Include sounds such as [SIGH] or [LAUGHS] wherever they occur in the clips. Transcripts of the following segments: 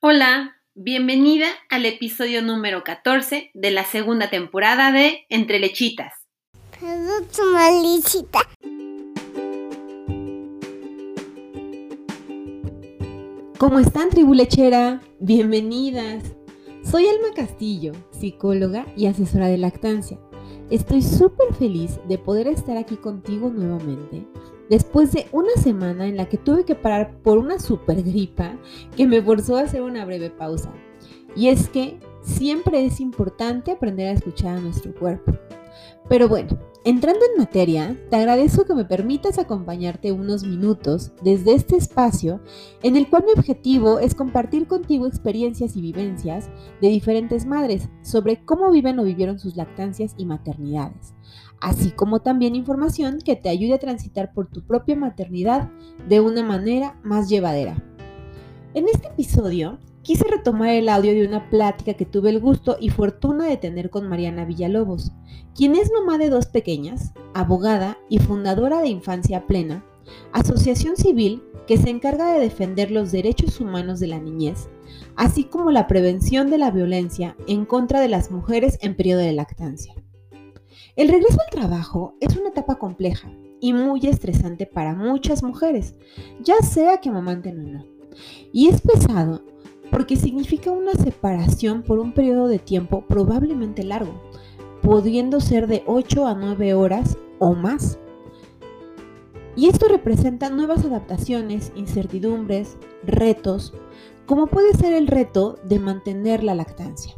Hola, bienvenida al episodio número 14 de la segunda temporada de Entre Lechitas. ¿Cómo están, tribu lechera? Bienvenidas. Soy Alma Castillo, psicóloga y asesora de lactancia. Estoy súper feliz de poder estar aquí contigo nuevamente después de una semana en la que tuve que parar por una super gripa que me forzó a hacer una breve pausa. Y es que siempre es importante aprender a escuchar a nuestro cuerpo. Pero bueno, entrando en materia, te agradezco que me permitas acompañarte unos minutos desde este espacio en el cual mi objetivo es compartir contigo experiencias y vivencias de diferentes madres sobre cómo viven o vivieron sus lactancias y maternidades, así como también información que te ayude a transitar por tu propia maternidad de una manera más llevadera. En este episodio quise retomar el audio de una plática que tuve el gusto y fortuna de tener con Mariana Villalobos, quien es mamá de dos pequeñas, abogada y fundadora de Infancia Plena, asociación civil que se encarga de defender los derechos humanos de la niñez, así como la prevención de la violencia en contra de las mujeres en periodo de lactancia. El regreso al trabajo es una etapa compleja y muy estresante para muchas mujeres, ya sea que amamanten o no. Y es pesado porque significa una separación por un periodo de tiempo probablemente largo, pudiendo ser de 8 a 9 horas o más. Y esto representa nuevas adaptaciones, incertidumbres, retos, como puede ser el reto de mantener la lactancia.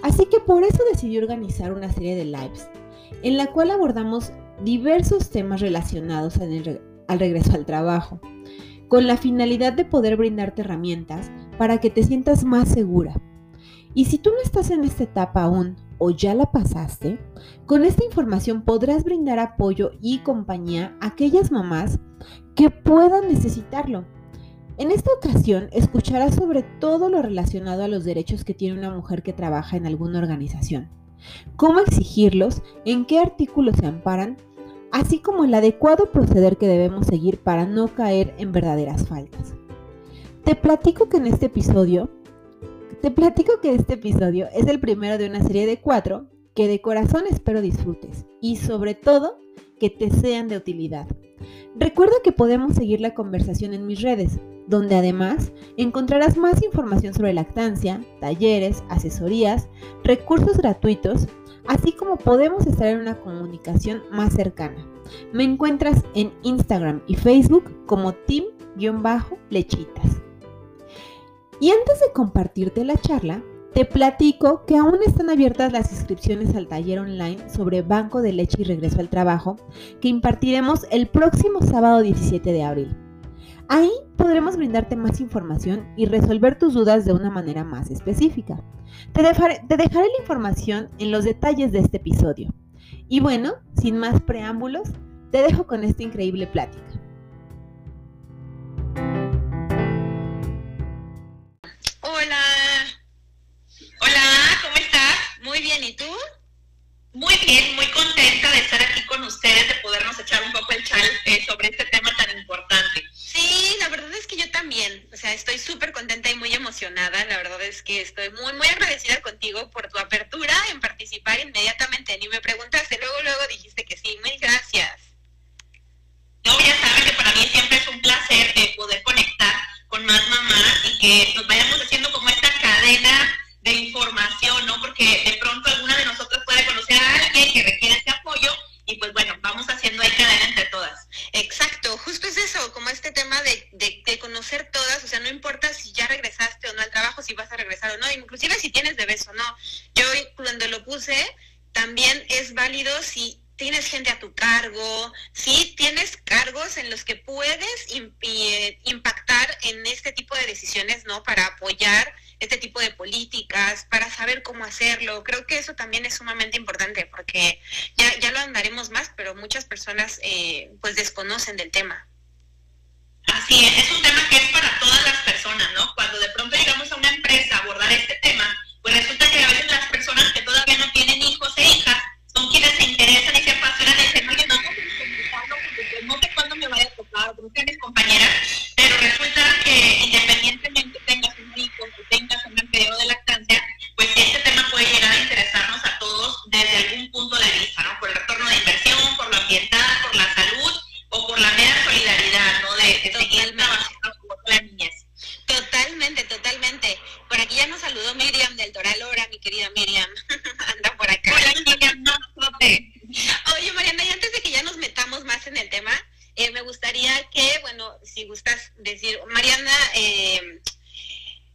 Así que por eso decidí organizar una serie de lives en la cual abordamos diversos temas relacionados al regreso al trabajo, con la finalidad de poder brindarte herramientas para que te sientas más segura. Y si tú no estás en esta etapa aún o ya la pasaste, con esta información podrás brindar apoyo y compañía a aquellas mamás que puedan necesitarlo. En esta ocasión escucharás sobre todo lo relacionado a los derechos que tiene una mujer que trabaja en alguna organización cómo exigirlos, en qué artículos se amparan, así como el adecuado proceder que debemos seguir para no caer en verdaderas faltas. Te platico que en este episodio, te platico que este episodio es el primero de una serie de cuatro que de corazón espero disfrutes y sobre todo que te sean de utilidad. Recuerda que podemos seguir la conversación en mis redes, donde además encontrarás más información sobre lactancia, talleres, asesorías, recursos gratuitos, así como podemos estar en una comunicación más cercana. Me encuentras en Instagram y Facebook como team-lechitas. Y antes de compartirte la charla, te platico que aún están abiertas las inscripciones al taller online sobre banco de leche y regreso al trabajo que impartiremos el próximo sábado 17 de abril. Ahí podremos brindarte más información y resolver tus dudas de una manera más específica. Te dejaré, te dejaré la información en los detalles de este episodio. Y bueno, sin más preámbulos, te dejo con esta increíble plática. Muy bien, ¿y tú? Muy bien, muy contenta de estar aquí con ustedes, de podernos echar un poco el chal eh, sobre este tema tan importante. Sí, la verdad es que yo también, o sea, estoy súper contenta y muy emocionada, la verdad es que estoy muy, muy agradecida contigo por tu apertura en participar inmediatamente, ni me preguntaste, luego, luego dijiste que sí, mil gracias. No, ya saben que para mí siempre es un placer eh, poder conectar con más mamás y que nos vayamos haciendo como esta cadena de información, ¿no? Porque de pronto alguna de nosotros puede conocer a alguien que requiere este apoyo y pues bueno, vamos haciendo ahí cadena entre todas. Exacto, justo es eso, como este tema de, de, de, conocer todas, o sea, no importa si ya regresaste o no al trabajo, si vas a regresar o no, inclusive si tienes bebés o no. Yo cuando lo puse, también es válido si tienes gente a tu cargo, si tienes cargos en los que puedes impactar en este tipo de decisiones, ¿no? Para apoyar este tipo de políticas, para saber cómo hacerlo. Creo que eso también es sumamente importante porque ya, ya lo andaremos más, pero muchas personas eh, pues desconocen del tema. Así es, es un tema que es para todas las personas, ¿no? Cuando de pronto llegamos a una empresa a abordar este tema, pues resulta que a veces las personas que todavía no tienen hijos e hijas son quienes se interesan y se apasionan y dicen, oye, no, no sé cuándo me vaya a tocar, no sé mis pero resulta que independientemente de lactancia, pues este tema puede llegar a interesarnos a todos desde algún punto de vista, ¿no? Por el retorno de inversión, por lo ambiental, por la salud o por la mera solidaridad, ¿no? De, de seguir trabajando con la niñez. Totalmente, totalmente. Por aquí ya nos saludó Miriam del Doral Hora, mi querida Miriam. [LAUGHS] Anda por acá. Hola, Miriam, no, Oye, Mariana, y antes de que ya nos metamos más en el tema, eh, me gustaría que, bueno, si gustas decir, Mariana, eh,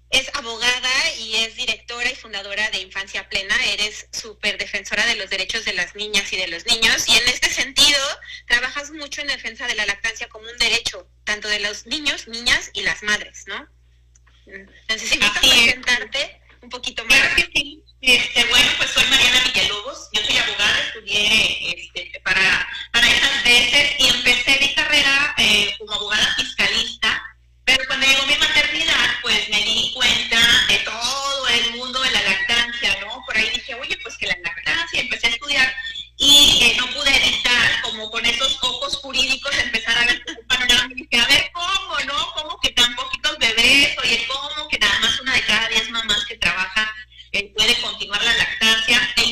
es abogada y es directora y fundadora de Infancia Plena, eres súper defensora de los derechos de las niñas y de los niños y en este sentido trabajas mucho en defensa de la lactancia como un derecho, tanto de los niños, niñas y las madres, ¿no? Entonces, si gustas presentarte un poquito más. Claro que sí. Este, bueno, pues soy Mariana Villalobos, yo soy abogada, estudié este, para, para esas veces y empecé mi carrera eh, como abogada fiscalista, pero cuando llegó mi maternidad, pues me di cuenta de todo el mundo de la lactancia, ¿no? Por ahí dije, oye, pues que la lactancia, empecé a estudiar y no pude evitar, como con esos ojos jurídicos, empezar a ver un panorama y dije, a ver, ¿cómo, no? ¿Cómo que tan poquitos bebés? Oye, ¿cómo que nada más una de cada diez mamás que trabaja eh, puede continuar la lactancia e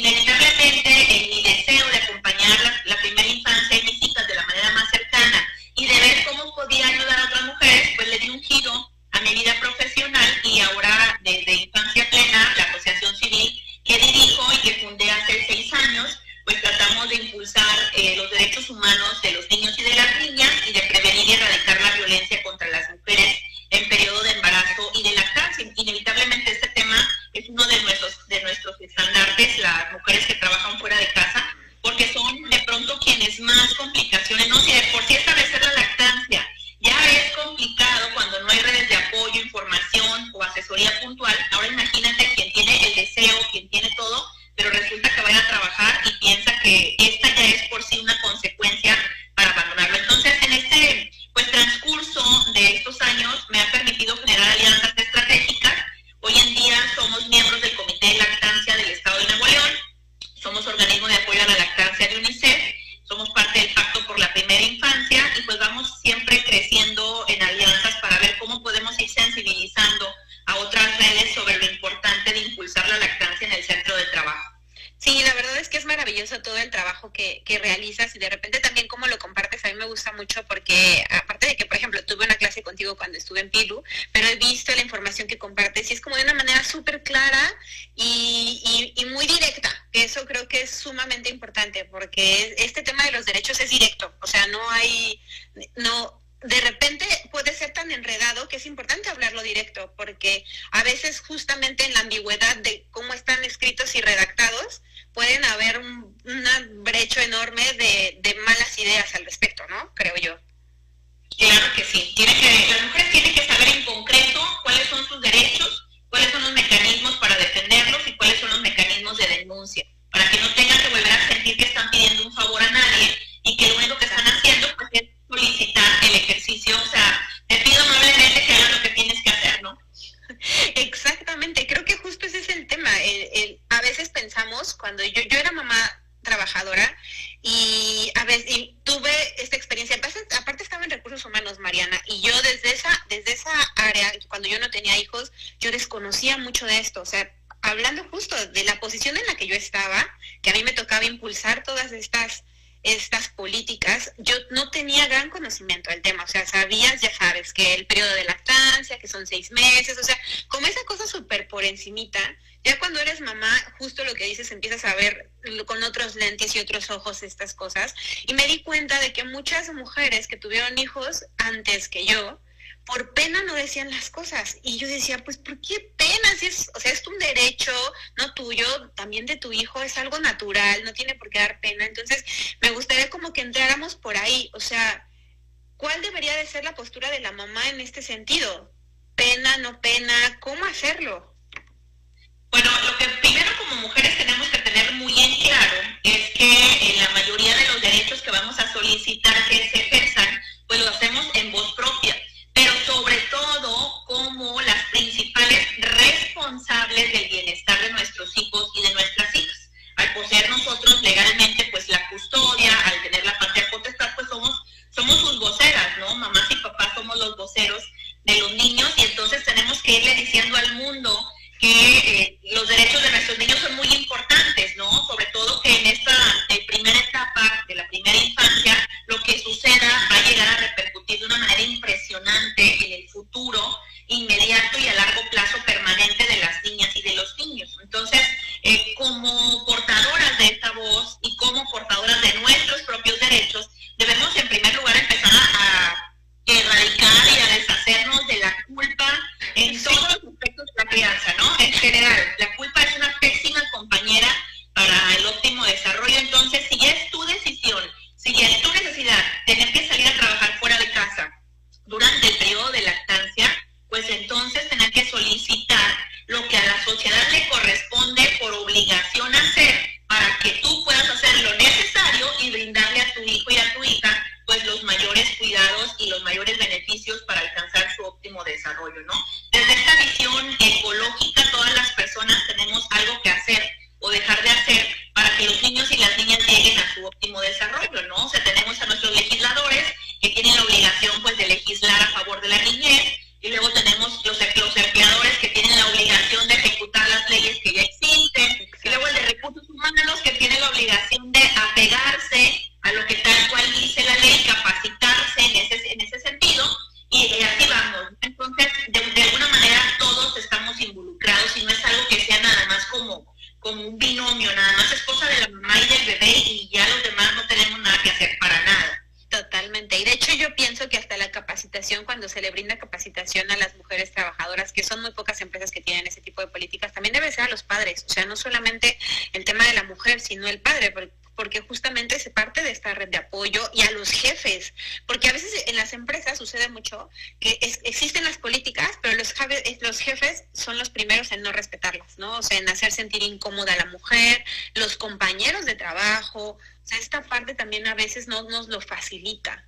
eh, los derechos humanos de los niños y de las niñas y de prevenir y erradicar la violencia contra las mujeres en periodo de embarazo y de lactancia. Inevitablemente este tema es uno de nuestros, de nuestros estandartes, las mujeres que trabajan fuera de casa, porque son de pronto quienes más maravilloso todo el trabajo que, que, realizas y de repente también cómo lo compartes a mí me gusta mucho porque aparte de que, por ejemplo, tuve una clase contigo cuando estuve en Pilu, pero he visto la información que compartes y es como de una manera súper clara y, y, y, muy directa, eso creo que es sumamente importante porque este tema de los derechos es directo, o sea, no hay, no, de repente puede ser tan enredado que es importante hablarlo directo, porque a veces justamente en la ambigüedad de cómo están escritos y redactados, pueden haber un brecha enorme de, de, malas ideas al respecto, ¿no? Creo yo. Claro que sí. Tiene que, las mujeres tienen que saber en concreto cuáles son sus derechos, cuáles son los mecanismos para defenderlos y cuáles son los mecanismos de denuncia, para que no tengan que volver a sentir que están pidiendo un favor a nadie y que lo único que están haciendo pues, es solicitar el ejercicio, o sea, te pido amablemente que hagas lo que tienes que hacer, ¿no? Exactamente, creo que justo ese es el tema. El, el, a veces pensamos, cuando yo, yo era mamá trabajadora y a veces y tuve esta experiencia, aparte estaba en recursos humanos, Mariana, y yo desde esa, desde esa área, cuando yo no tenía hijos, yo desconocía mucho de esto, o sea, hablando justo de la posición en la que yo estaba, que a mí me tocaba impulsar todas estas estas políticas, yo no tenía gran conocimiento del tema, o sea, sabías, ya sabes, que el periodo de lactancia, que son seis meses, o sea, como esa cosa súper por encimita, ya cuando eres mamá, justo lo que dices, empiezas a ver con otros lentes y otros ojos estas cosas, y me di cuenta de que muchas mujeres que tuvieron hijos antes que yo, por pena no decían las cosas. Y yo decía, pues, ¿por qué pena? Si es, o sea, es un derecho, no tuyo, también de tu hijo, es algo natural, no tiene por qué dar pena. Entonces, me gustaría como que entráramos por ahí, o sea, ¿cuál debería de ser la postura de la mamá en este sentido? Pena, no pena, ¿cómo hacerlo? Bueno, lo que primero como mujeres tenemos que tener muy en claro es que en la mayoría de los derechos que vamos a solicitar que se ejerzan, pues lo hacemos en voz propia. Pero sobre todo como las principales responsables del bienestar de nuestros hijos obligación de apegarse a lo que tal cual dice la ley, capacitarse en ese, en ese sentido y así vamos. Entonces, de, alguna manera todos estamos involucrados y no es algo que sea nada más como, como un binomio, nada más esposa de la mamá y del bebé y ya los demás no tenemos nada que hacer para nada. Totalmente. Y de hecho yo pienso que hasta la capacitación, cuando se le brinda capacitación a las mujeres trabajadoras, que son muy pocas empresas que tienen ese tipo de políticas, también debe ser a los padres. O sea, no solamente sentir incómoda la mujer, los compañeros de trabajo, esta parte también a veces no nos lo facilita.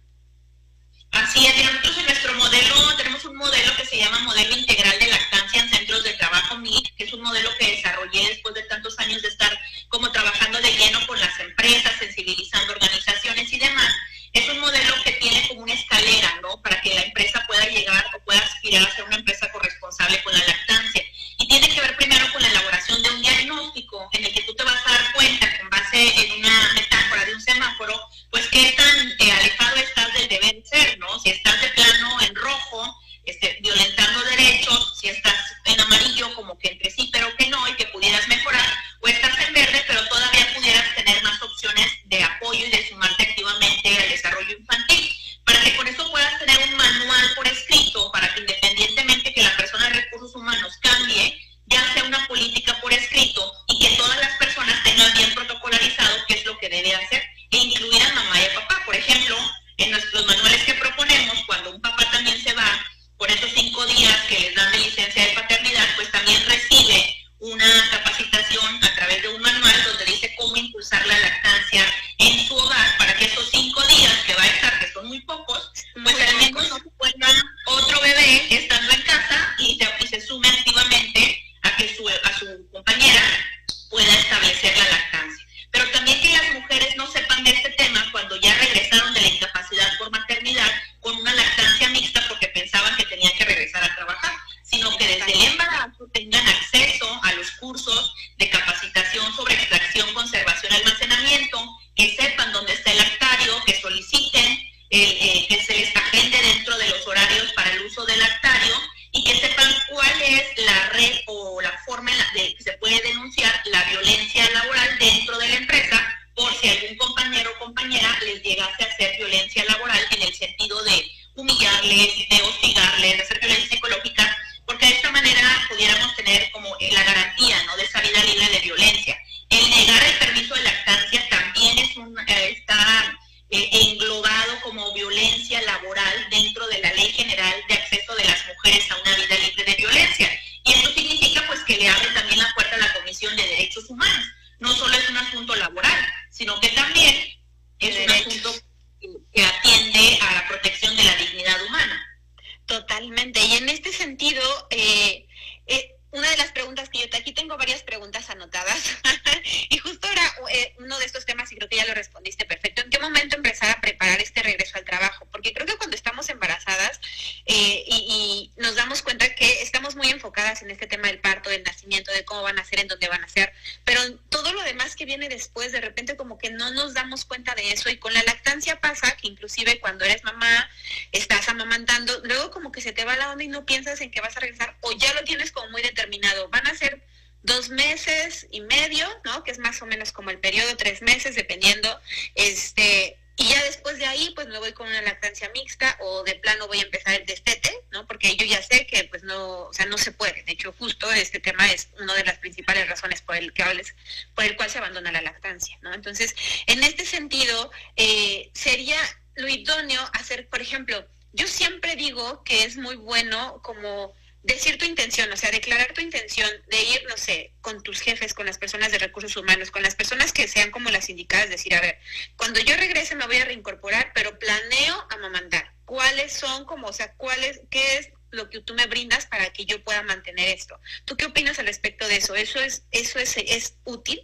pasa que inclusive cuando eres mamá, estás amamantando, luego como que se te va la onda y no piensas en que vas a regresar o ya lo tienes como muy determinado. Van a ser dos meses y medio, ¿no? Que es más o menos como el periodo, tres meses, dependiendo, este, y ya después de ahí, pues me voy con una lactancia mixta o de plano voy a empezar el destete, ¿no? Porque yo ya sé que no, o sea, no se puede. De hecho, justo este tema es una de las principales razones por el, que hables, por el cual se abandona la lactancia, ¿no? Entonces, en este sentido, eh, sería lo idóneo hacer, por ejemplo, yo siempre digo que es muy bueno como decir tu intención, o sea, declarar tu intención de ir, no sé, con tus jefes, con las personas de recursos humanos, con las personas que sean como las indicadas, decir, a ver, cuando yo regrese me voy a reincorporar, pero planeo amamantar. ¿Cuáles son como, o sea, cuáles, qué es, lo que tú me brindas para que yo pueda mantener esto. ¿Tú qué opinas al respecto de eso? ¿Eso es, eso es, es útil?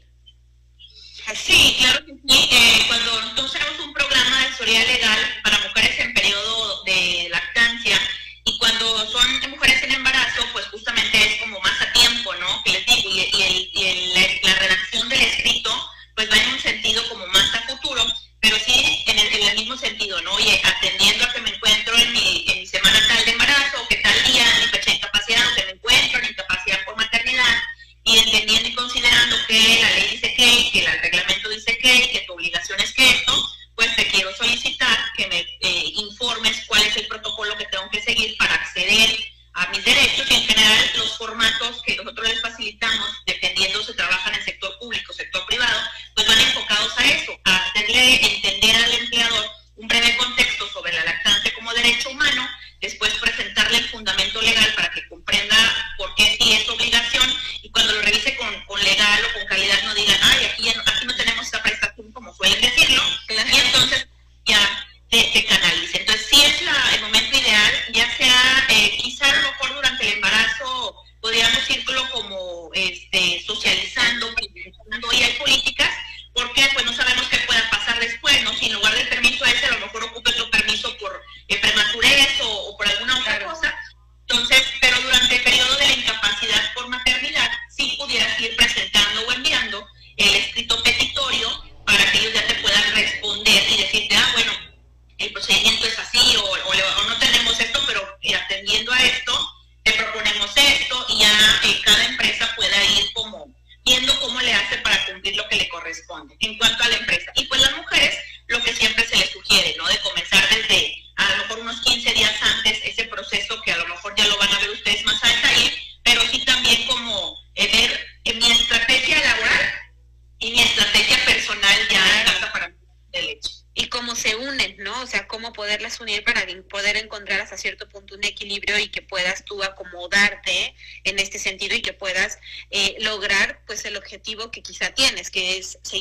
Sí, claro que sí. Eh, cuando nosotros tenemos un programa de asesoría legal para mujeres en periodo de lactancia y cuando son mujeres en embarazo, pues justamente es como más a tiempo, ¿no? Que les digo, y, el, y el, la, redacción del escrito, pues va en un sentido como más a futuro, pero sí en el, en el mismo sentido, ¿no? Y atendiendo a que me encuentro en mi y entendiendo y considerando que la ley dice que, que el reglamento dice que, que tu obligación es que esto, pues te quiero solicitar que me eh, informes cuál es el protocolo que tengo que seguir para acceder a mis derechos y en general los formatos que nosotros les facilitamos, dependiendo si trabajan en el sector público o sector privado, pues van enfocados a eso, a hacerle entender al empleador un breve contexto sobre la lactancia como derecho humano, después presentarle el fundamento legal para que comprenda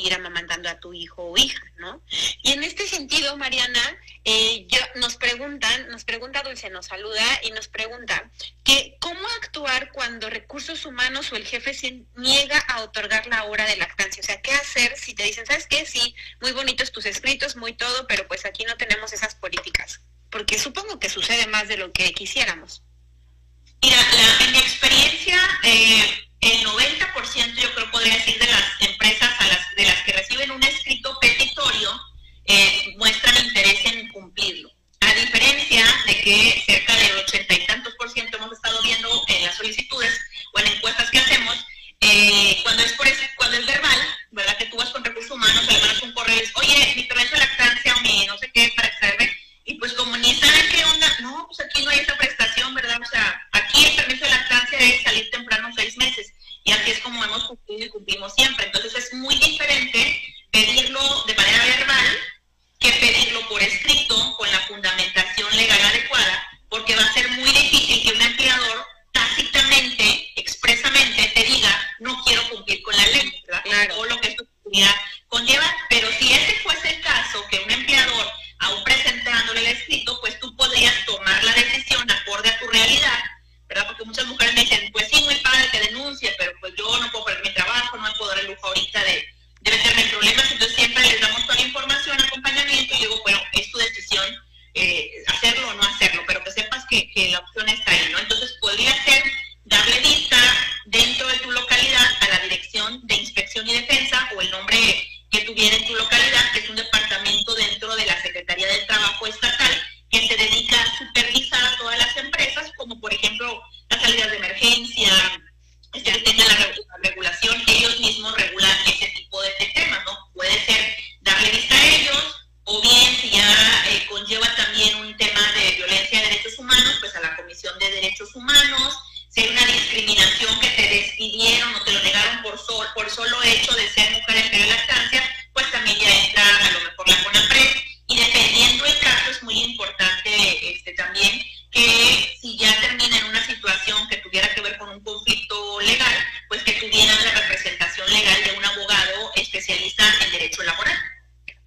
seguir amamantando a tu hijo o hija, ¿no? Y en este sentido, Mariana, eh, yo, nos preguntan, nos pregunta Dulce, nos saluda y nos pregunta que cómo actuar cuando recursos humanos o el jefe se niega a otorgar la hora de lactancia. O sea, ¿qué hacer si te dicen, sabes qué? Sí, muy bonitos tus escritos, muy todo, pero pues aquí no tenemos esas políticas. Porque supongo que sucede más de lo que quisiéramos. que el derecho laboral.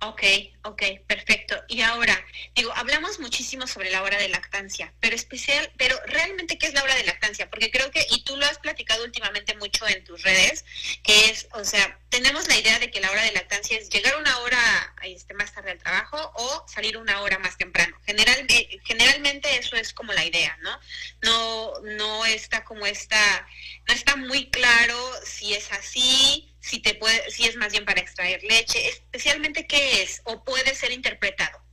Ok, ok, perfecto. Y ahora, digo, hablamos muchísimo sobre la hora de lactancia, pero especial, pero realmente qué es la hora de lactancia, porque creo que y tú lo has platicado últimamente mucho en tus redes, que es, o sea, tenemos la idea de que la hora de lactancia es llegar una hora este, más tarde al trabajo o salir una hora más temprano. General, eh, generalmente eso es como la idea, ¿no? No no está como está no está muy claro si es así, si te puede, si es más bien para extraer leche, especialmente qué es o puede ser interpretado.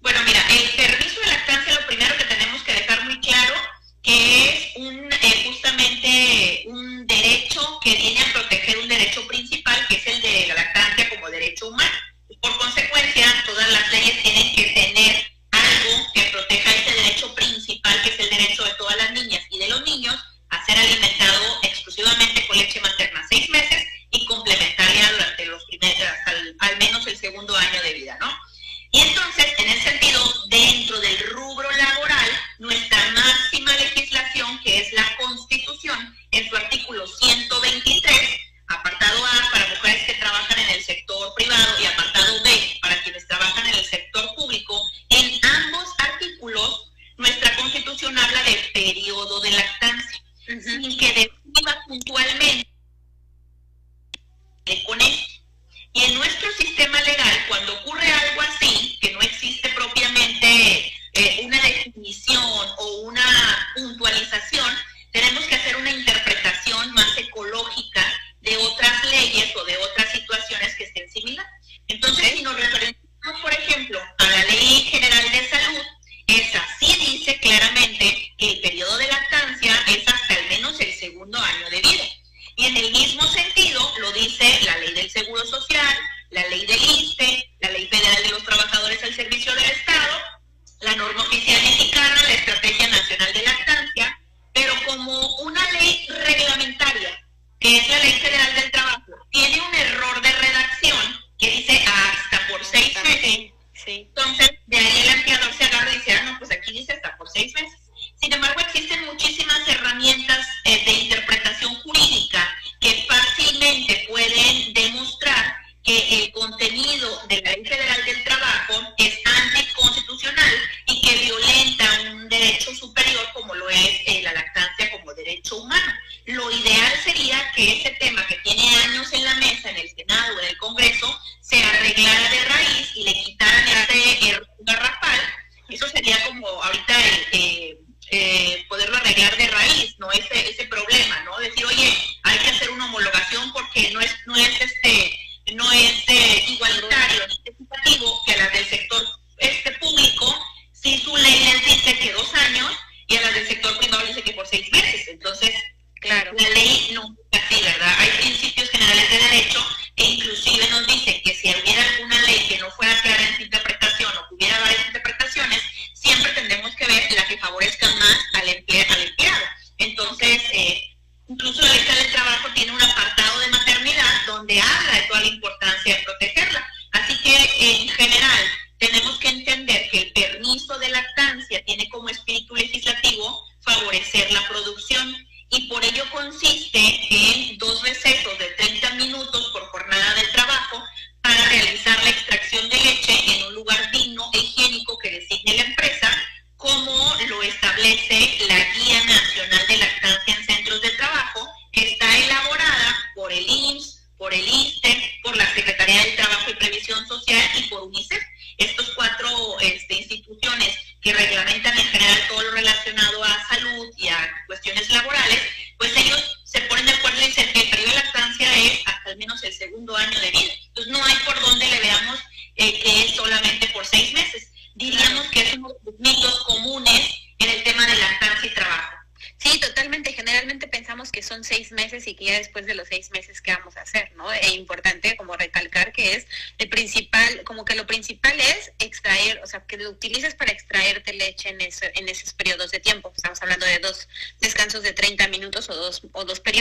Bueno, mira, el permiso de lactancia lo primero que tenemos que dejar muy claro que es un, eh, justamente un derecho que viene a proteger un derecho principal, que es el de la lactancia como derecho humano. y Por consecuencia, todas las leyes tienen que tener algo que proteja ese derecho principal, que es el derecho de todas las niñas y de los niños a ser alimentado exclusivamente con leche materna, en su artículo 100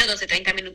12, 30 minutos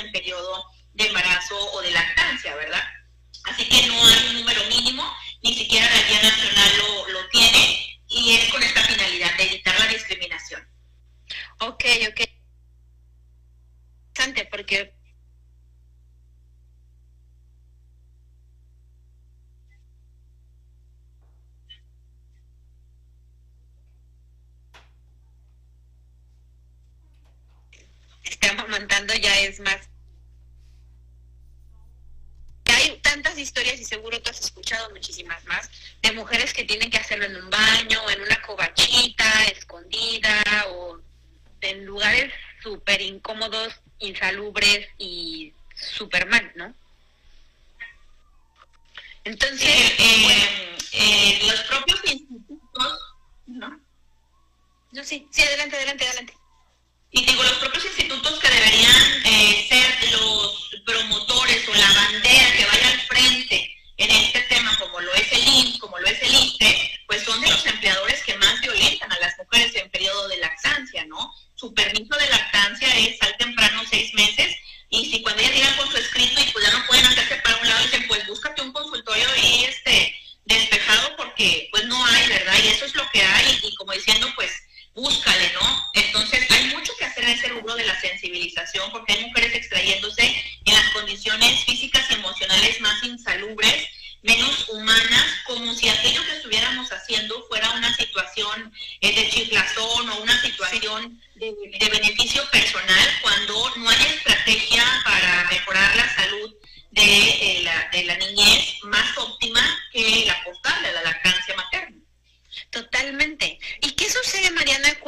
en periodo de embarazo o de lactancia, ¿verdad? Así que no hay un número mínimo, ni siquiera la guía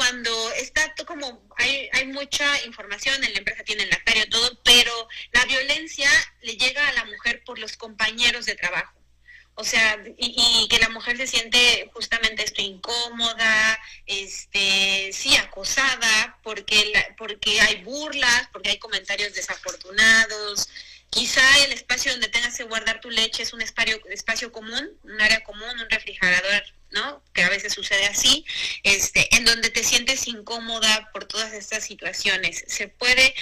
cuando está como hay, hay mucha información, en la empresa tiene el lactario, todo, pero la violencia le llega a la mujer por los compañeros de trabajo. O sea, y, que la mujer se siente justamente esto incómoda, este, sí, acosada, porque, porque hay burlas, porque hay comentarios desafortunados. Quizá el espacio donde tengas que guardar tu leche es un espacio, espacio común, un área común, un refrigerador, ¿no? Que a veces sucede así por todas estas situaciones. Se puede,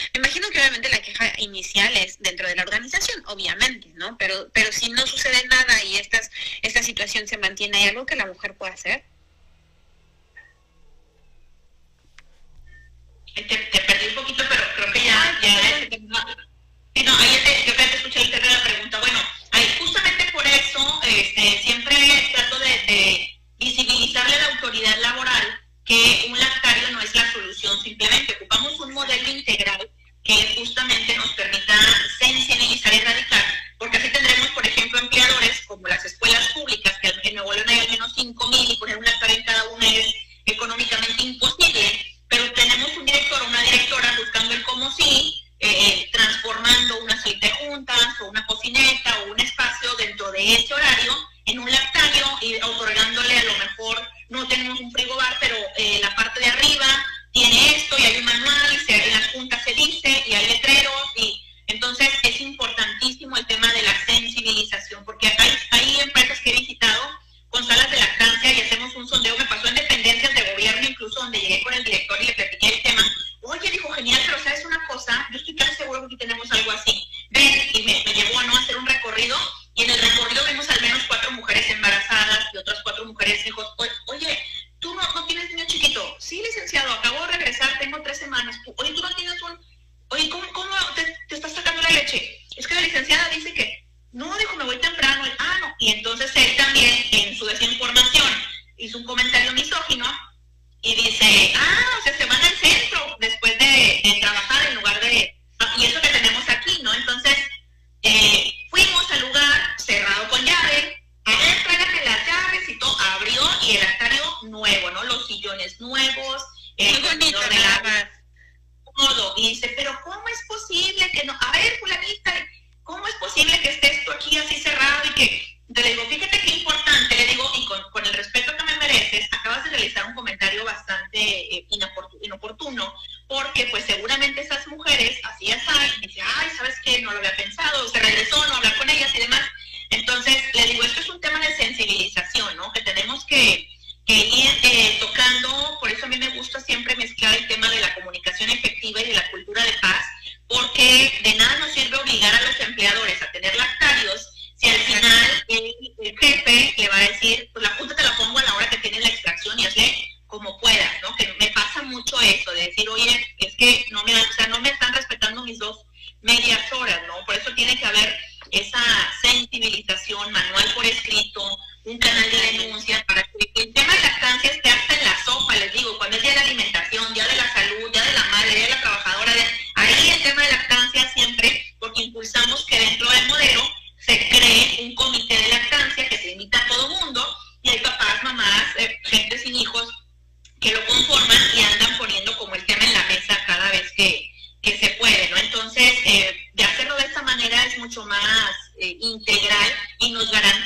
y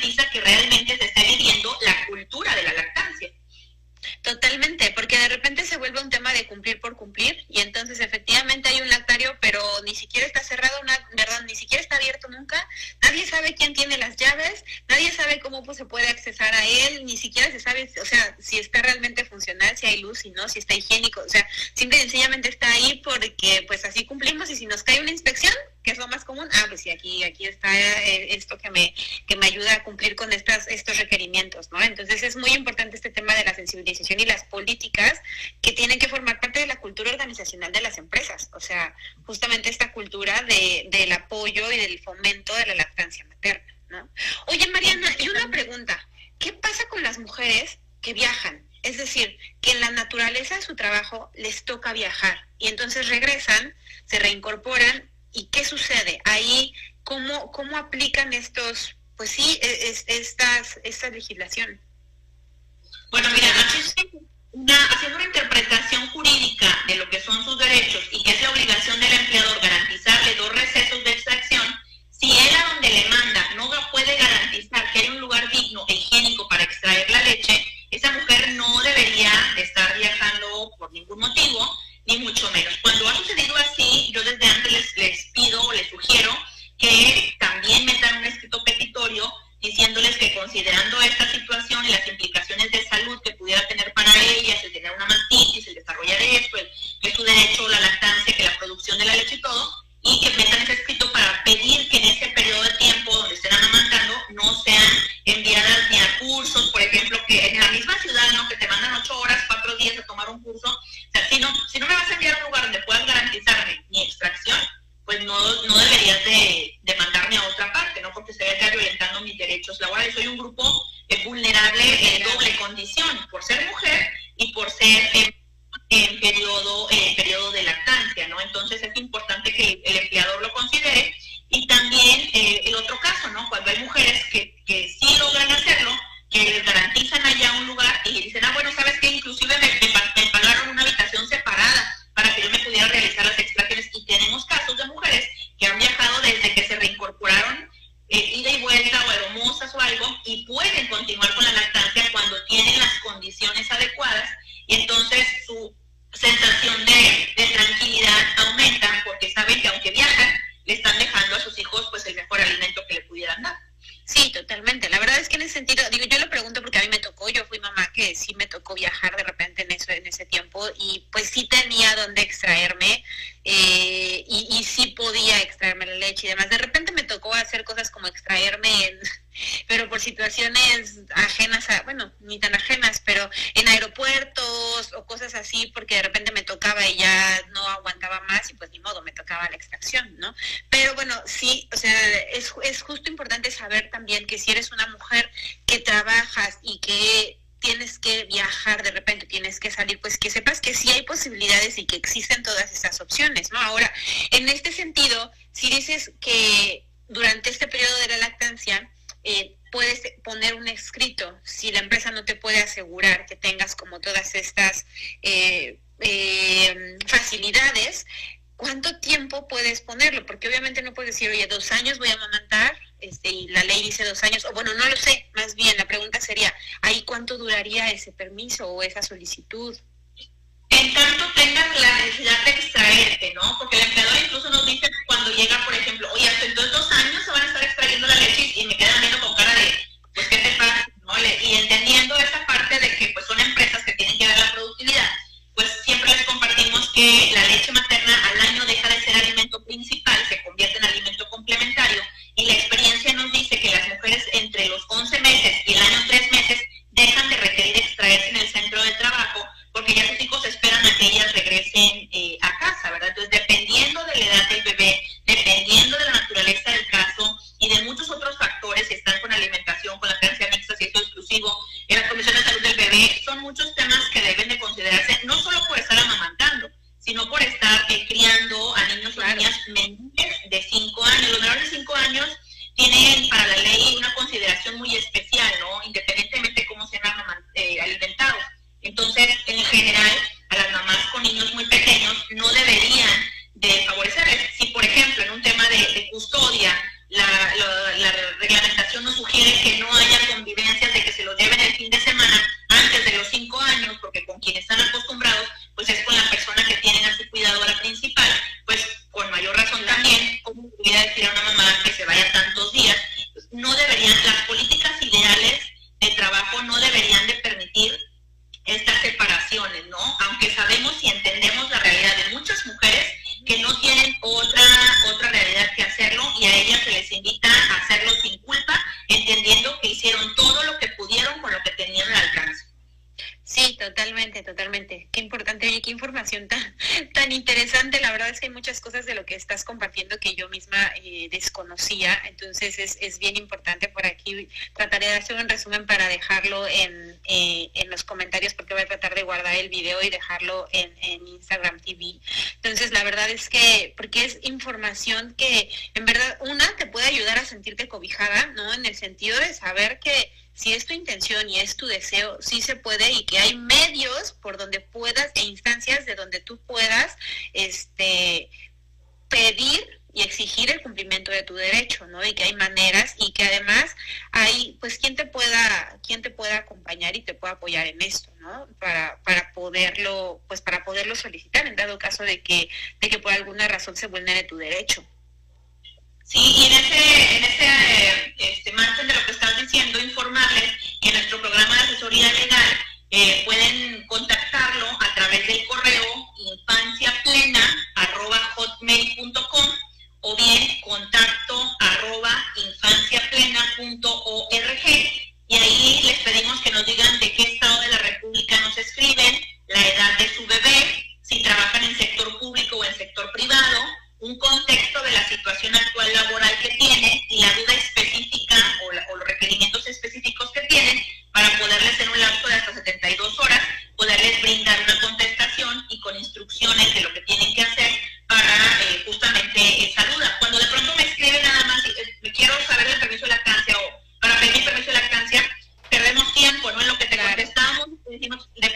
no puedes decir, oye, dos años voy a amamantar, este, y la ley dice dos años, o bueno, no lo sé, más bien la pregunta sería, ¿ahí cuánto duraría ese permiso o esa solicitud? En tanto tengas la necesidad de extraerte, ¿no? Porque el empleador incluso nos dice cuando llega, por ejemplo, oye, hasta entonces dos años se van a estar extrayendo la leche y me quedan viendo con cara de, pues, ¿qué te pasa? ¿No? Y entendiendo esa parte de que, pues, son empresas que tienen que ver la productividad, pues siempre les compartimos que la leche materna al año deja de ser alimento principal y la experiencia nos dice que las mujeres entre los 11 meses y el año 3 meses dejan de requerir extraerse en el centro de trabajo porque ya sus hijos esperan a que ellas regresen eh, a casa, ¿verdad? Entonces, dependiendo de la edad del bebé, Qué importante, oye, qué información tan, tan interesante. La verdad es que hay muchas cosas de lo que estás compartiendo que yo misma eh, desconocía, entonces es, es, bien importante por aquí. Trataré de hacer un resumen para dejarlo en, eh, en, los comentarios porque voy a tratar de guardar el video y dejarlo en, en Instagram TV. Entonces, la verdad es que, porque es información que en verdad, una, te puede ayudar a sentirte cobijada, ¿no? En el sentido de saber que si es tu intención y es tu deseo, sí se puede y que hay medios por donde puedas e instancias de donde tú puedas este, pedir y exigir el cumplimiento de tu derecho, ¿no? Y que hay maneras y que además hay, pues, quien te pueda, quien te pueda acompañar y te pueda apoyar en esto, ¿no? Para, para poderlo, pues, para poderlo solicitar en dado caso de que, de que por alguna razón se vulnere tu derecho. Sí, y en ese, en ese este, este margen de lo que estás diciendo, informarles que nuestro programa de asesoría legal eh, pueden contactarlo a través del correo infanciaplena.com o bien contacto arroba infanciaplena.org y ahí les pedimos que nos digan de qué estado de la República nos escriben, la edad de su bebé, si trabajan en sector público o en sector privado, un contexto de la situación actual laboral que tiene y la duda específica o, o los requerimientos específicos que tienen para poderles en un lapso de hasta 72 horas poderles brindar una contestación y con instrucciones de lo que tienen que hacer para eh, justamente esa duda. Cuando de pronto me escriben nada más, eh, me quiero saber el permiso de lactancia o para pedir permiso de lactancia, perdemos tiempo ¿no? en lo que te contestamos, decimos de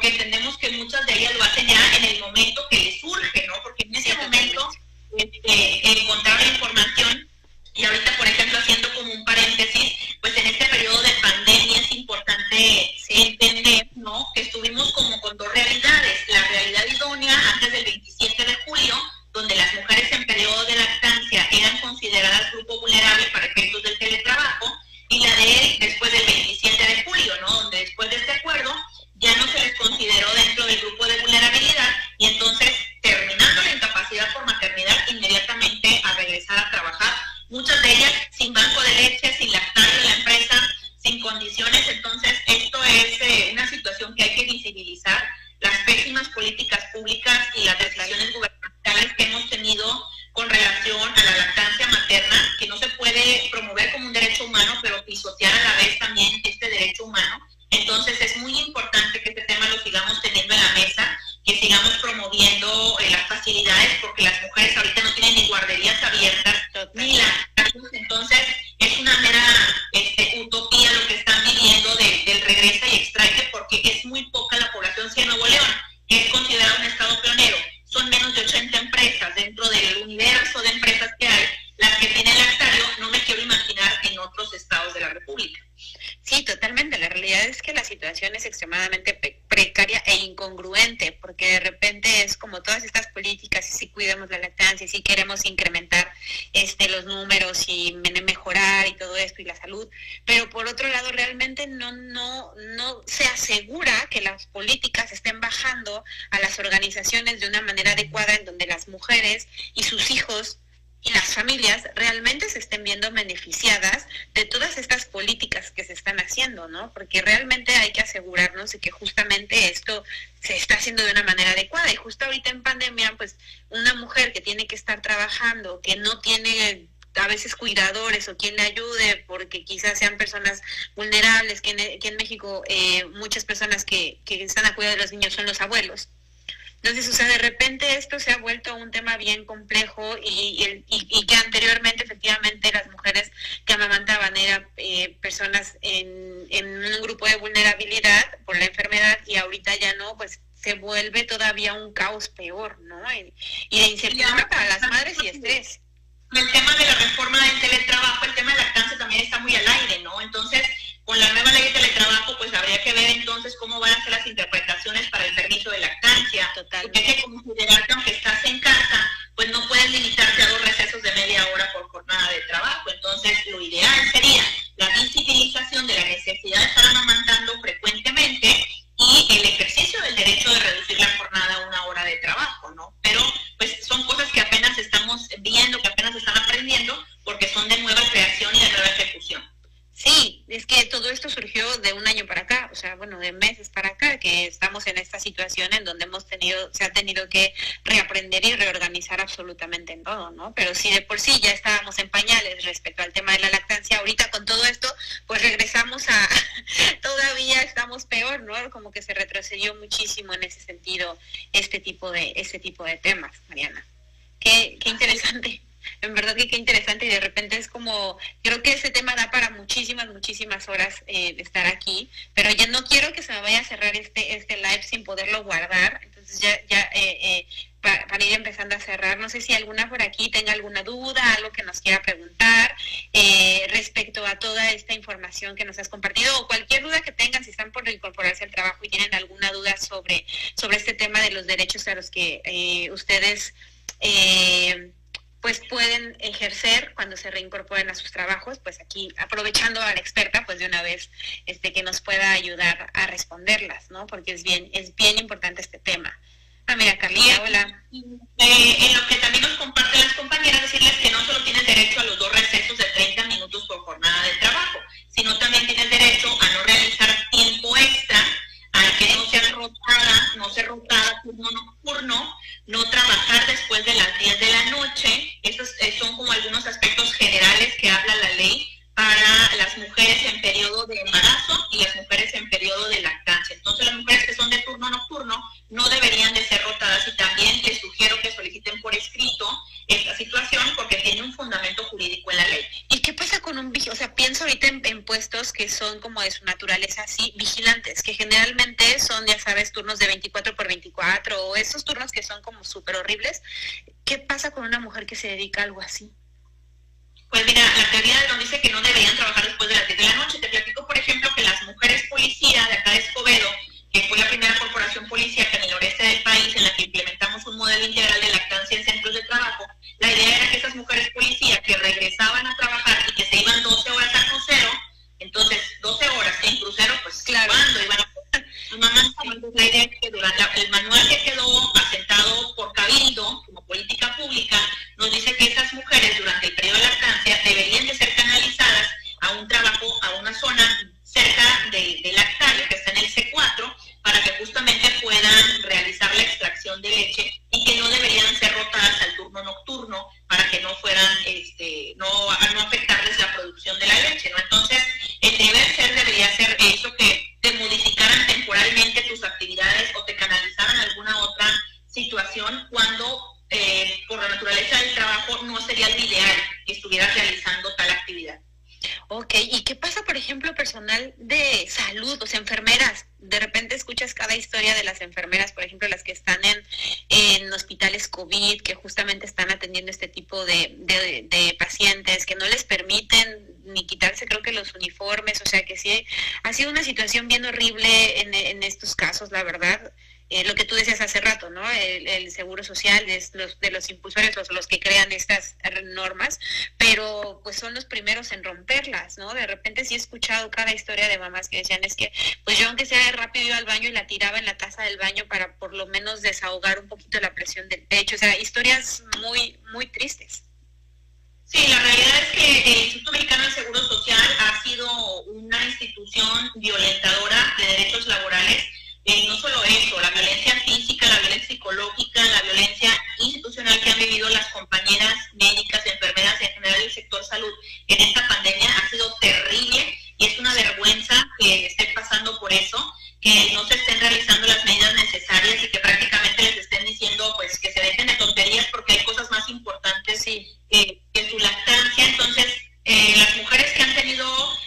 porque entendemos que muchas de ellas lo hacen ya en el momento que les surge, ¿no? Porque en ese momento este, encontrar la información y ahorita, por ejemplo, haciendo como un paréntesis, pues en este periodo de pandemia es importante entender, ¿no? Que estuvimos como con dos realidades. La realidad idónea antes del 27 de julio, donde las mujeres en periodo de lactancia eran consideradas grupo vulnerable para efectos del teletrabajo, y la de después del 27 de julio, ¿no? Donde después de este acuerdo ya no se les consideró dentro del grupo de vulnerabilidad y entonces terminando la incapacidad por maternidad inmediatamente a regresar a trabajar, muchas de ellas sin banco de leche, sin lactario en la empresa, sin condiciones, entonces esto es eh, una situación que hay que visibilizar, las pésimas políticas públicas y las decisiones gubernamentales que hemos tenido con relación a la lactancia materna, que no se puede promover como un derecho humano, pero pisotear a la vez también este derecho humano. Entonces es muy importante que este tema lo sigamos teniendo en la mesa, que sigamos promoviendo eh, las facilidades, porque las mujeres ahorita no tienen ni guarderías abiertas, ni lactancias, entonces es una mera este, utopía lo que están viviendo del regresa y extrae, porque es muy poca la población, si en Nuevo León, que es considerado un estado pionero, son menos de 80 empresas dentro del universo de empresas que hay, las que tienen lactario, no me quiero imaginar en otros estados de la República. Sí, totalmente. La realidad es que la situación es extremadamente precaria e incongruente, porque de repente es como todas estas políticas, y si cuidamos la lactancia, y si queremos incrementar este, los números y mejorar y todo esto y la salud, pero por otro lado realmente no, no, no se asegura que las políticas estén bajando a las organizaciones de una manera adecuada en donde las mujeres y sus hijos y las familias realmente se estén viendo beneficiadas de todas estas políticas que se están haciendo, Porque realmente hay que asegurarnos de que justamente esto se está haciendo de una manera adecuada. Y justo ahorita en pandemia, pues una mujer que tiene que estar trabajando, que no tiene a veces cuidadores o quien le ayude, porque quizás sean personas vulnerables, que en, que en México eh, muchas personas que, que están a cuidar de los niños son los abuelos entonces, o sea, de repente esto se ha vuelto un tema bien complejo y, y, que anteriormente efectivamente las mujeres que amamantaban eran eh, personas en, en un grupo de vulnerabilidad por la enfermedad y ahorita ya no, pues se vuelve todavía un caos peor, ¿no? Y, de incertidumbre para las madres y estrés. El tema de la reforma del teletrabajo, el tema de la también está muy al aire, ¿no? Entonces, con la nueva ley de teletrabajo, pues habría que ver entonces cómo van a ser las interpretaciones para el permiso de lactancia. Total. Porque hay que considerar que aunque estás en casa, pues no puedes limitarte a dos recesos de media hora por jornada de trabajo. Entonces, lo ideal sería la visibilización de la necesidad de estar amamantando frecuentemente y el ejercicio del derecho de reducir la jornada a una hora de trabajo, ¿no? Pero, pues son cosas que apenas estamos viendo, que apenas están aprendiendo, porque son de nueva creación y de nueva ejecución. Sí, es que todo esto surgió de un año para acá, o sea, bueno, de meses para acá, que estamos en esta situación en donde hemos tenido, se ha tenido que reaprender y reorganizar absolutamente en todo, ¿no? Pero si de por sí ya estábamos en pañales respecto al tema de la lactancia, ahorita con todo esto, pues regresamos a, [LAUGHS] todavía estamos peor, ¿no? Como que se retrocedió muchísimo en ese sentido este tipo de, este tipo de temas, Mariana. Qué, qué interesante en verdad que qué interesante y de repente es como, creo que ese tema da para muchísimas, muchísimas horas eh, de estar aquí, pero ya no quiero que se me vaya a cerrar este, este live sin poderlo guardar, entonces ya, ya eh, eh, para, ir empezando a cerrar, no sé si alguna por aquí tenga alguna duda, algo que nos quiera preguntar respecto a toda esta información que nos has compartido o cualquier duda que tengan, si están por incorporarse al trabajo y tienen alguna duda sobre, sobre este tema de los derechos a los que ustedes... Eh, pues pueden ejercer cuando se reincorporen a sus trabajos, pues aquí aprovechando a la experta, pues de una vez este que nos pueda ayudar a responderlas, ¿no? Porque es bien es bien importante este tema. Ah, mira, Carlita, hola. Eh, en lo que también nos comparten las compañeras, decirles que no solo tienes derecho a los dos recesos de 30 minutos por jornada de trabajo, sino también tienes derecho a no realizar tiempo extra, a que no seas rotada, no ser rotada turno nocturno, no trabajar después de las 10 de la noche. Esos eh, son como algunos aspectos generales que habla la ley para las mujeres en periodo de embarazo y las mujeres en periodo de lactancia. Entonces las mujeres que son de turno nocturno no deberían de ser rotadas y también les sugiero que soliciten por escrito esta situación porque tiene un fundamento jurídico en la ley. ¿Y qué pasa con un vigilante? O sea, pienso ahorita en, puestos que son como de su naturaleza así, vigilantes, que generalmente son, ya sabes, turnos de 24 por 24 o esos turnos que son como súper horribles. ¿Qué pasa con una mujer que se dedica a algo así? Pues mira, la teoría nos dice que no deberían trabajar después de las 10 de la noche. Te platico, por ejemplo, que las mujeres policía de acá de Escobedo, que fue la primera corporación policíaca en el noreste del país en la que implementamos un modelo integral de lactancia en centros de trabajo, la idea era que esas mujeres policía que regresaban a trabajar y que se iban 12 horas a crucero, entonces 12 horas en crucero, pues claro. ¿cuándo iban a mamá la idea es que durante el manual que quedó asentado por Cabildo como política pública nos dice que esas mujeres durante el periodo de lactancia deberían de ser canalizadas a un trabajo, a una zona cerca del de lactario que está en el C4 para que justamente puedan realizar la extracción de leche y que no deberían ser rotadas al turno nocturno para que no fueran, este, no, no afectarles la producción de la leche, ¿no? Entonces, el deber ser debería ser eso que te modificaran temporalmente tus actividades o te canalizaran alguna otra situación cuando eh, por la naturaleza del trabajo no sería lo ideal que estuvieras realizando tal actividad. Ok, ¿y qué pasa, por ejemplo, personal de salud, o sea, enfermeras? De repente escuchas cada historia de las enfermeras, por ejemplo, las que están en, en hospitales COVID, que justamente están atendiendo este tipo de, de, pacientes, que no les permiten ni quitarse, creo que los uniformes, o sea, que sí, ha sido una situación bien horrible en, en estos casos, la verdad. Eh, lo que tú decías hace rato, ¿no? El, seguro social es los, de los impulsores, los, los que crean estas normas, pero pues son los primeros en romperlas, ¿no? De repente sí he escuchado cada historia de mamás que decían, es que pues yo aunque sea rápido iba al baño y la tiraba en la taza del baño para por lo menos desahogar un poquito la presión del pecho, o sea, historias muy, muy tristes. Sí, la realidad es que el Instituto Mexicano del Seguro Social ha sido una institución violentadora de derechos laborales eh, no solo eso, la violencia física, la violencia psicológica, la violencia institucional que han vivido las compañeras médicas, enfermeras y en general el sector salud en esta pandemia ha sido terrible y es una vergüenza que estén pasando por eso, que no se estén realizando las medidas necesarias y que prácticamente les estén diciendo pues que se dejen de tonterías porque hay cosas más importantes que su lactancia. Entonces, eh, las mujeres que han tenido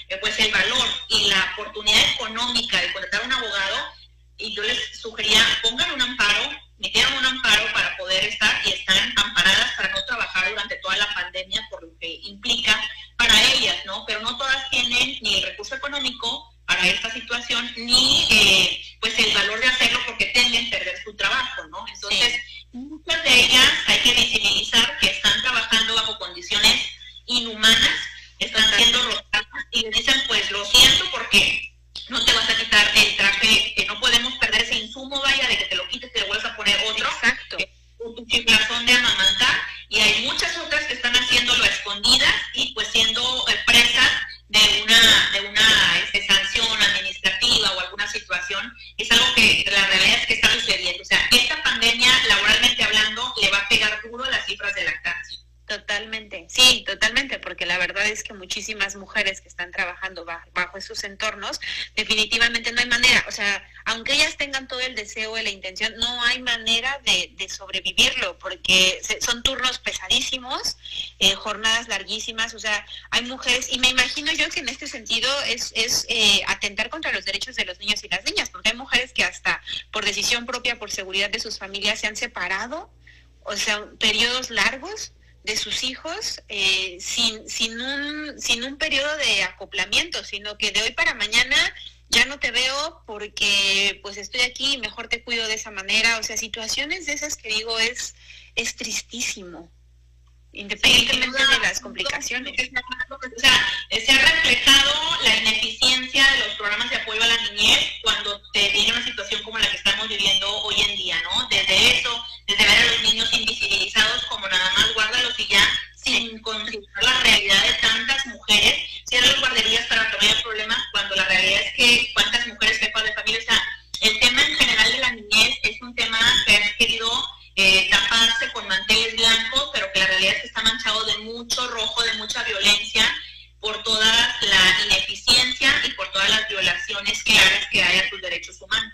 eh, pues el valor y la oportunidad económica de contratar un abogado, y yo les sugería, pongan un amparo, metieron un amparo para poder estar y están amparadas para no trabajar durante toda la pandemia, por lo que implica para ellas, ¿no? Pero no todas tienen ni el recurso económico para esta situación, ni eh, pues el valor de hacerlo porque temen perder su trabajo, ¿no? Entonces, muchas de ellas hay que visibilizar que están trabajando bajo condiciones inhumanas, están siendo rotadas y dicen, pues lo siento porque no te vas a quitar el traje, que no podemos perder ese insumo, vaya, de que te lo quites y te vuelvas a poner otro. Exacto. Eh, tu chiflazón de amamantar, y hay muchas otras que están haciéndolo a escondidas y pues siendo eh, presas de una, de una este, sanción administrativa o alguna situación, es algo que la realidad es que está sucediendo. O sea, esta pandemia, laboralmente hablando, le va a pegar duro las cifras de lactancia. Totalmente, sí, totalmente, porque la verdad es que muchísimas mujeres que están trabajando bajo, esos entornos, definitivamente no hay manera, o sea, aunque ellas tengan todo el deseo y la intención, no hay de, sobrevivirlo, porque son turnos pesadísimos, eh, jornadas larguísimas, o sea, hay mujeres, y me imagino yo que en este sentido es, es eh, atentar contra los derechos de los niños y las niñas, porque hay mujeres que hasta por decisión propia, por seguridad de sus familias, se han separado, o sea, periodos largos de sus hijos eh, sin, sin, un, sin un periodo de acoplamiento, sino que de hoy para mañana ya no te veo porque pues estoy aquí y mejor te cuido de esa manera. O sea, situaciones de esas que digo es, es tristísimo. independientemente de las complicaciones. O sea, se ha reflejado la ineficiencia de los programas de apoyo a la niñez cuando te viene una situación como la que estamos viviendo hoy en día, ¿no? Desde eso, desde ver a los niños invisibilizados como nada más guárdalos y ya, sin considerar la realidad de tantas mujeres, cierran guarderías para que no haya problemas, cuando la realidad es que cuántas mujeres jefas de familia, o sea, el tema en general de la niñez es un tema que han querido eh, taparse con manteles blancos, pero que la realidad es que está manchado de mucho rojo, de mucha violencia, por toda la ineficiencia y por todas las violaciones claras que hay a sus derechos humanos.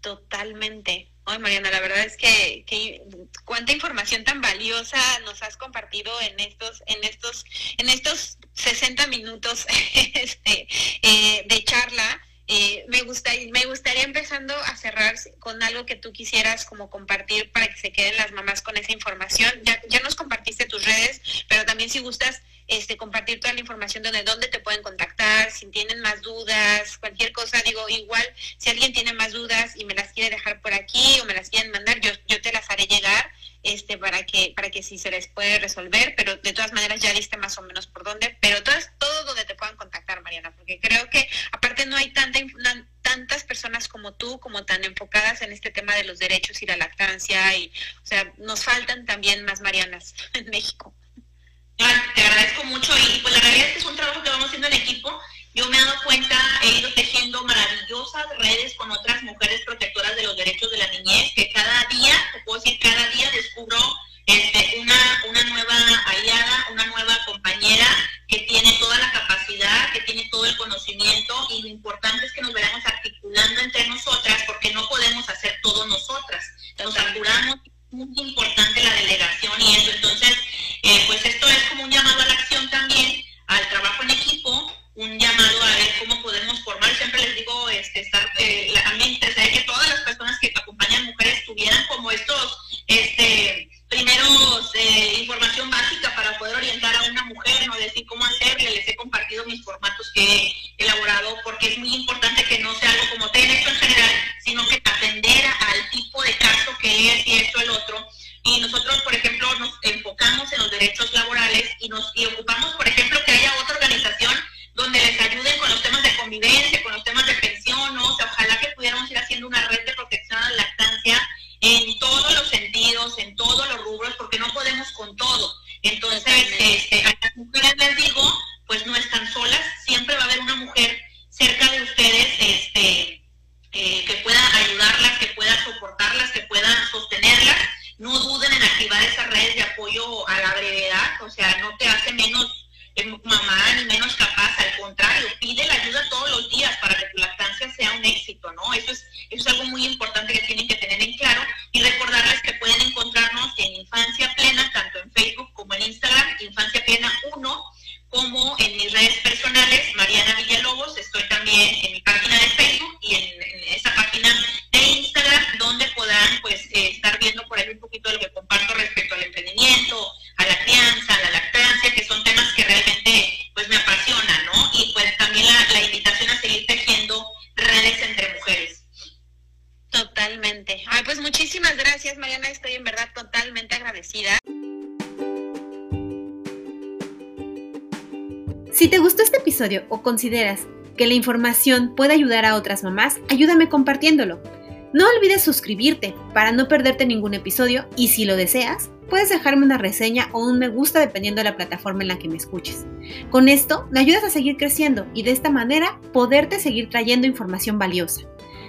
Totalmente. Ay, Mariana, la verdad es que, cuánta información tan valiosa nos has compartido en estos, en estos, en estos 60 minutos [LAUGHS] este, eh, de charla. Eh, me, gusta, me gustaría empezando a cerrar con algo que tú quisieras como compartir para que se queden las mamás con esa información. Ya, ya nos compartiste tus redes, pero también si gustas este, compartir toda la información de dónde te pueden contactar, si tienen más dudas, cualquier cosa, digo, igual, si alguien tiene más dudas y me las quiere dejar por aquí o me las quieren mandar, yo, yo te las haré llegar este para que para que si se les puede resolver, pero de todas maneras ya diste más o menos por dónde, pero todo es todo donde te puedan contactar, Mariana, porque creo que aparte no hay tanta tantas personas como tú como tan enfocadas en este tema de los derechos y la lactancia y o sea, nos faltan también más Marianas en México te agradezco mucho y pues la realidad es que es un trabajo que vamos haciendo en equipo. Yo me he dado cuenta, he ido tejiendo maravillosas redes con otras mujeres protectoras de los derechos de la niñez, que cada día, te puedo decir, cada día descubro este, una, una nueva aliada, una nueva compañera que tiene toda la capacidad, que tiene todo el conocimiento y lo importante es que nos veremos articulando entre nosotras porque no podemos hacer todo nosotras. Nos articulamos muy importante la delegación y eso. Entonces, eh, pues es estar, eh, a mí me que todas las personas que acompañan mujeres tuvieran como estos este, primeros eh, información básica para poder orientar a una mujer, no decir cómo hacerle. Les he compartido mis formatos que he elaborado porque es muy importante que no sea algo como ten esto en consideras que la información puede ayudar a otras mamás, ayúdame compartiéndolo. No olvides suscribirte para no perderte ningún episodio y si lo deseas, puedes dejarme una reseña o un me gusta dependiendo de la plataforma en la que me escuches. Con esto me ayudas a seguir creciendo y de esta manera poderte seguir trayendo información valiosa.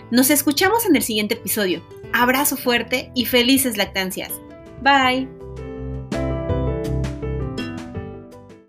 Nos escuchamos en el siguiente episodio. Abrazo fuerte y felices lactancias. Bye.